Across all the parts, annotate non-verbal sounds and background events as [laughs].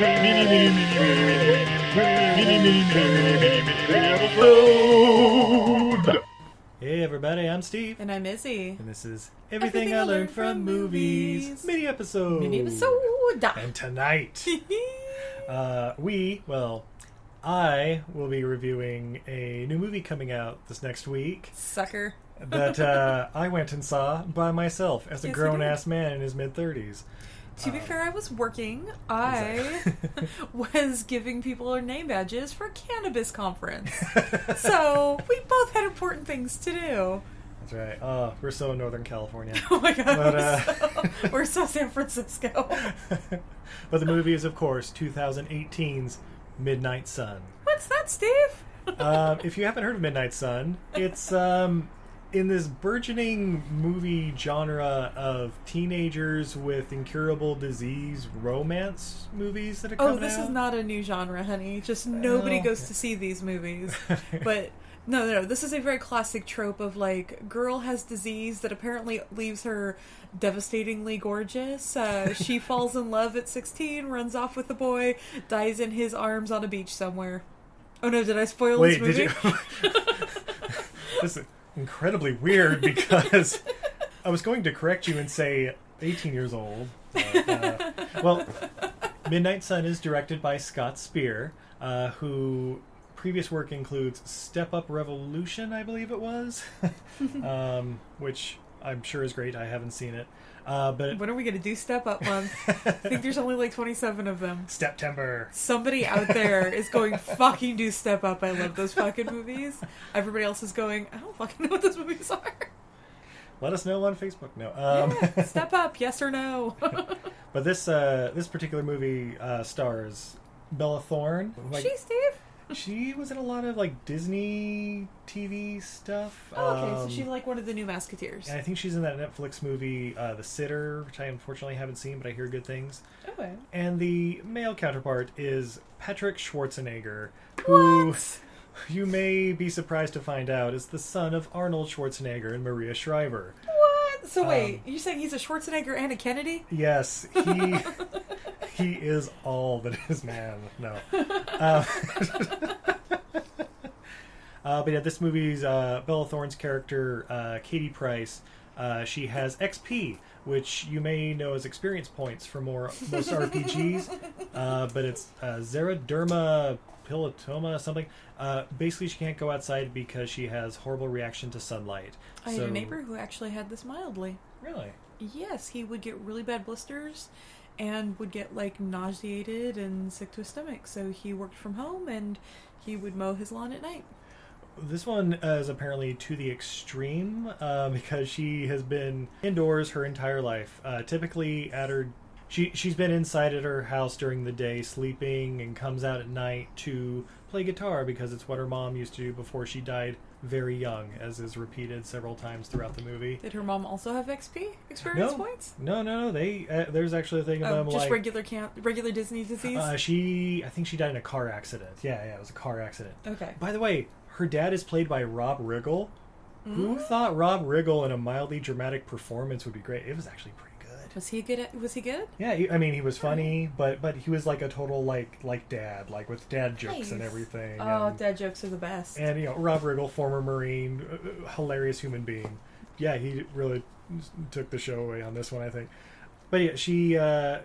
Hey everybody, I'm Steve, And I'm Izzy. and this is Everything, I Learned from Movies mini episode. Mini episode. And tonight, [laughs] uh, we, well, I will be reviewing a new movie coming out this next week Sucker. that [laughs] uh, I went and saw by myself as a Yes, grown ass man in his mid 30s. To be fair, I was working. I [laughs] was giving people our name badges for a cannabis conference. [laughs] so we both had important things to do. That's right. Oh, we're so Northern California. [laughs] Oh my god. But, we're, uh, so, we're so San Francisco. but the movie is, of course, 2018's Midnight Sun. What's that, Steve? um, if you haven't heard of Midnight Sun, it's um, in this burgeoning movie genre of teenagers with incurable disease romance movies that are coming Oh, coming this out. is not a new genre, honey. Just nobody Well, goes to see these movies. [laughs] But no, no, no. This is a very classic trope of like girl has disease that apparently leaves her devastatingly gorgeous. Uh, she [laughs] falls in love at 16, runs off with a boy, dies in his arms on a beach somewhere. Oh no, did I spoil Wait, this did movie? you? this is incredibly weird [laughs] because I was going to correct you and say 18 years old. but, uh, well, Midnight Sun is directed by Scott Speer, uh, who previous work includes Step Up Revolution, I believe it was, [laughs] um, which I'm sure is great. I haven't seen it, uh, but When are we gonna do Step Up Month? I think there's only like 27 of them. September. Somebody out there is going fucking do Step Up. I love those fucking movies. Everybody else is going. I don't fucking know what those movies are. Let us know on Facebook. No, um, Yeah, step up, yes or no? [laughs] But this uh, this particular movie uh, stars Bella Thorne. Like, she, Steve? She was in a lot of like Disney TV stuff. Oh, okay, so Um, she's like one of the new Musketeers. and I think she's in that Netflix movie, uh, The Sitter, which I unfortunately haven't seen, but I hear good things. Okay. And the male counterpart is Patrick Schwarzenegger, who What? [laughs] you may be surprised to find out is the son of Arnold Schwarzenegger and Maria Shriver. What? So wait, Um, you're saying he's a Schwarzenegger and a Kennedy? Yes, he [laughs] he is all that is man. No, [laughs] uh, uh, but yeah, this movie's uh, Bella Thorne's character, uh, Katie Price. Uh, she has XP, which you may know as experience points for more most [laughs] RPGs, uh, but it's uh, Xeroderma pilotoma something. Uh, basically, she can't go outside because she has horrible reaction to sunlight. I So- had a neighbor who actually had this mildly. Really? Yes, he would get really bad blisters and would get like nauseated and sick to his stomach. So he worked from home and he would mow his lawn at night. This one uh, is apparently to the extreme uh, [laughs] because she has been indoors her entire life. Uh, typically, at her, she she's been inside at her house during the day, sleeping, and comes out at night to play guitar because it's what her mom used to do before she died very young, as is repeated several times throughout the movie. Did her mom also have XP experience No, points? no, no, no. They uh, there's actually a thing Oh, about just like regular can regular Disney disease. uh, she. I think she died in a car accident. Yeah, yeah, it was a car accident. okay. By the way, her dad is played by Rob Riggle. Who Mm. thought Rob Riggle in a mildly dramatic performance would be great? It was actually pretty good. Was he good? At, was he good? Yeah, he, I mean, he was funny, but but he was like a total like like dad, like with dad jokes and everything. Oh, and, dad jokes are the best. and you know, Rob Riggle, former Marine, uh, hilarious human being. Yeah, he really took the show away on this one, I think. But yeah, she uh,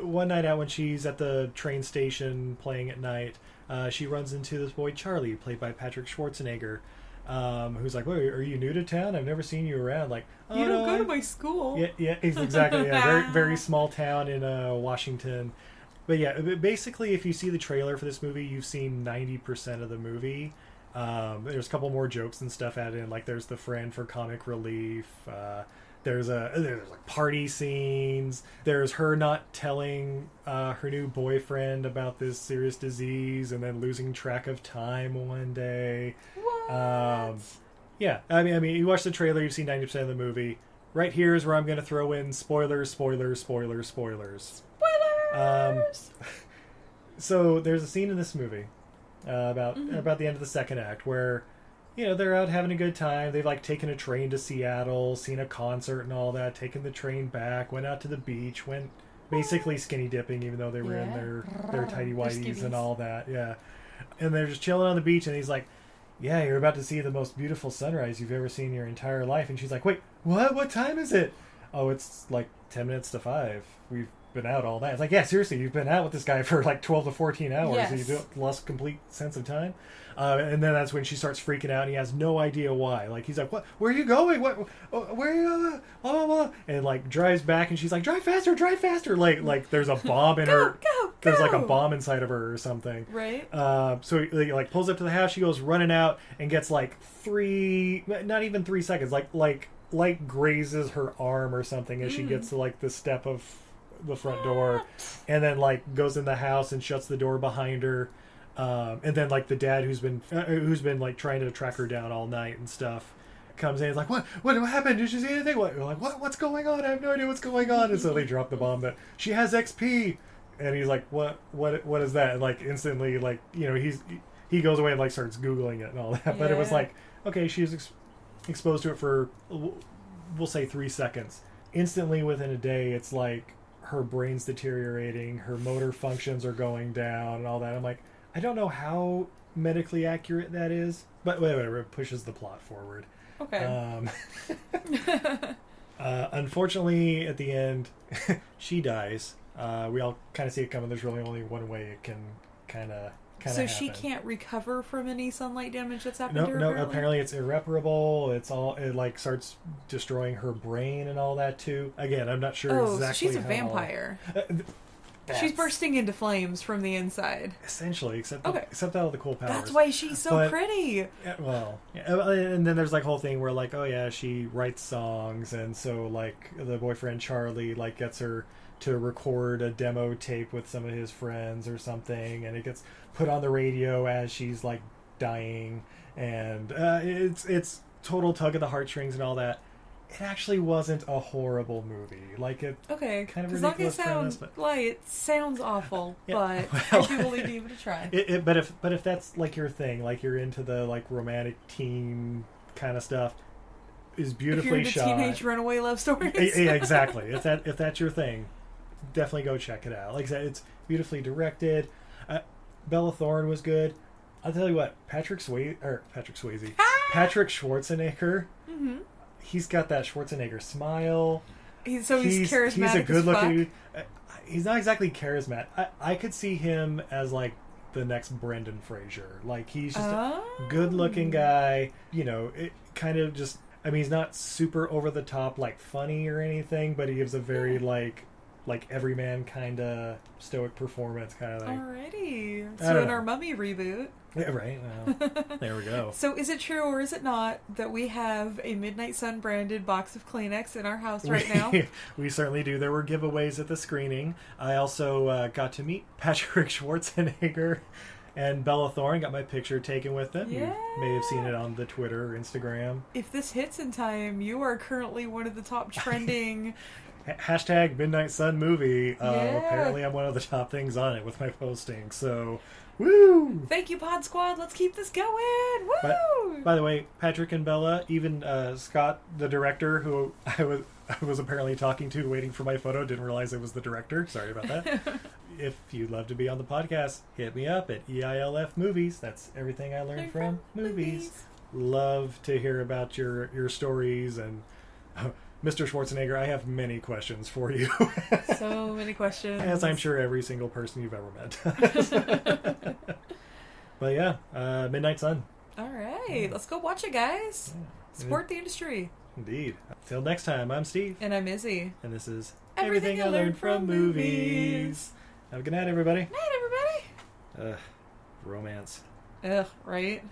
one night out when she's at the train station playing at night, uh, she runs into this boy Charlie, played by Patrick Schwarzenegger, um, who's like, "Wait, are you new to town? I've never seen you around." Like, oh, you don't no, go to my school. yeah, yeah, exactly. Yeah, very [laughs] very small town in uh, Washington. But yeah, basically, if you see the trailer for this movie, you've seen ninety percent of the movie. Um, there's a couple more jokes and stuff added in, like there's the friend for comic relief. Uh, there's a there's like party scenes. There's her not telling uh, her new boyfriend about this serious disease and then losing track of time one day. What? Um, yeah, I mean, I mean, you watch the trailer, you've seen ninety percent of the movie. Right here is where I'm going to throw in spoilers, spoilers, spoilers, spoilers. Spoilers. Um, [laughs] So there's a scene in this movie uh, about Mhm. about the end of the second act where you know they're out having a good time. They've like taken a train to Seattle, seen a concert and all that. Taken the train back, went out to the beach, went basically skinny dipping, even though they were in their their tidy whities and all that. Yeah, and they're just chilling on the beach, and he's like. Yeah, you're about to see the most beautiful sunrise you've ever seen in your entire life. And she's like, Wait, what? What time is it? Oh, it's like 10 minutes to 5. We've been out all that. It's like, yeah, seriously, you've been out with this guy [laughs] for like 12 to 14 hours. Yes. And you lost complete sense of time. Uh, and then that's when she starts freaking out and he has no idea why. Like, he's like, what? Where are you going? What? uh, Where are you going? Blah, blah, blah. And like drives back and she's like, drive faster, drive faster. Like, like there's a bomb in Go, her. go. There's like a bomb inside of her or something. Right. Uh, so he like pulls up to the house. She goes running out and gets like three, not even three seconds. Like like like grazes her arm or something as she Mm. gets to like the step of the front door, and then like goes in the house and shuts the door behind her. Um, and then like the dad who's been uh, who's been like trying to track her down all night and stuff comes in. He's like, "What? What happened? Did you see anything?" What? We're like, "What? What's going on? I have no idea what's going on." And so they drop the bomb that she has XP, and he's like, "What? What? What is that?" And like instantly, like you know, he's he goes away and like starts googling it and all that. [laughs] But it was like, okay, she was ex- exposed to it for we'll say three seconds. Instantly within a day, it's like her brain's deteriorating, her motor functions are going down, and all that. I'm like, I don't know how medically accurate that is, but whatever, it pushes the plot forward. Okay. Um, [laughs] [laughs] uh, unfortunately, at the end, she dies. Uh, we all kind of see it coming. There's really only one way it can kind of kind so of. she can't recover from any sunlight damage that's happened No, to her. no. Apparently, it's irreparable. It's all it like starts destroying her brain and all that too. Again, I'm not sure Oh, exactly. so she's a vampire. Uh, th- She's bursting into flames from the inside. essentially, except Okay. except all the cool powers. That's why she's so But- pretty. Yeah, well, yeah, uh, and then there's like whole thing where like, oh yeah, she writes songs, and so like the boyfriend Charlie like gets her to record a demo tape with some of his friends or something, and it gets put on the radio as she's like dying, and uh, it's it's total tug of the heartstrings and all that. It actually wasn't a horrible movie. Like it, Okay, Kind of as long as it ridiculous premise, but- like it sounds awful, [laughs] Yeah, but well- [laughs] I do believe you it try. It, it, but if but if that's like your thing, like you're into the like romantic teen kind of stuff, is if you're beautifully into shot. teenage runaway love stories, yeah, [laughs] exactly. if that if that's your thing, definitely go check it out. Like I said, it's beautifully directed. Uh, Bella Thorne was good. I'll tell you what, Patrick Swayze or Patrick Swayze, Patrick Schwarzenegger. hmm He's got that Schwarzenegger smile. He's, so he's, charismatic. He's a good looking. Uh, he's not exactly charismatic. I, I could see him as like the next Brendan Fraser. Like he's just Oh. a good looking guy. You know, it kind of just. I mean, he's not super over the top, like funny or anything, but he gives a very Yeah. like, like everyman kind of stoic performance kind of thing. Alrighty. So in know. our mummy reboot. Yeah, right. Well, there we go. [laughs] So is it true or is it not that we have a Midnight Sun branded box of Kleenex in our house right now? We, [laughs] we certainly do. There were giveaways at the screening. I also uh, got to meet Patrick [laughs] Schwarzenegger and Bella Thorne. Got my picture taken with them. You may have seen it on the Twitter or Instagram. If this hits in time, you are currently one of the top trending. Ha- Hashtag Midnight Sun movie. Uh, Yeah. Apparently, I'm one of the top things on it with my posting. So, woo! Thank you, Pod Squad. Let's keep this going. Woo! But- By the way, Patrick and Bella, even uh, Scott, the director, who [laughs] I was I was apparently talking to, waiting for my photo, didn't realize it was the director. Sorry about that. [laughs] if you'd love to be on the podcast, hit me up at EILF Movies. That's everything I learned Learn from movies. Love to hear about your your stories and. [laughs] Mr. Schwarzenegger, I have many questions for you, [laughs] So many questions. as I'm sure every single person you've ever met. [laughs] [laughs] But yeah, uh, Midnight Sun. All right, let's go watch it, guys. Support the industry. Indeed. Till next time, I'm Steve, And I'm Izzy. and this is Everything I Learned from Movies. Have a good night, everybody. Night, everybody. Uh, romance. Ugh, right?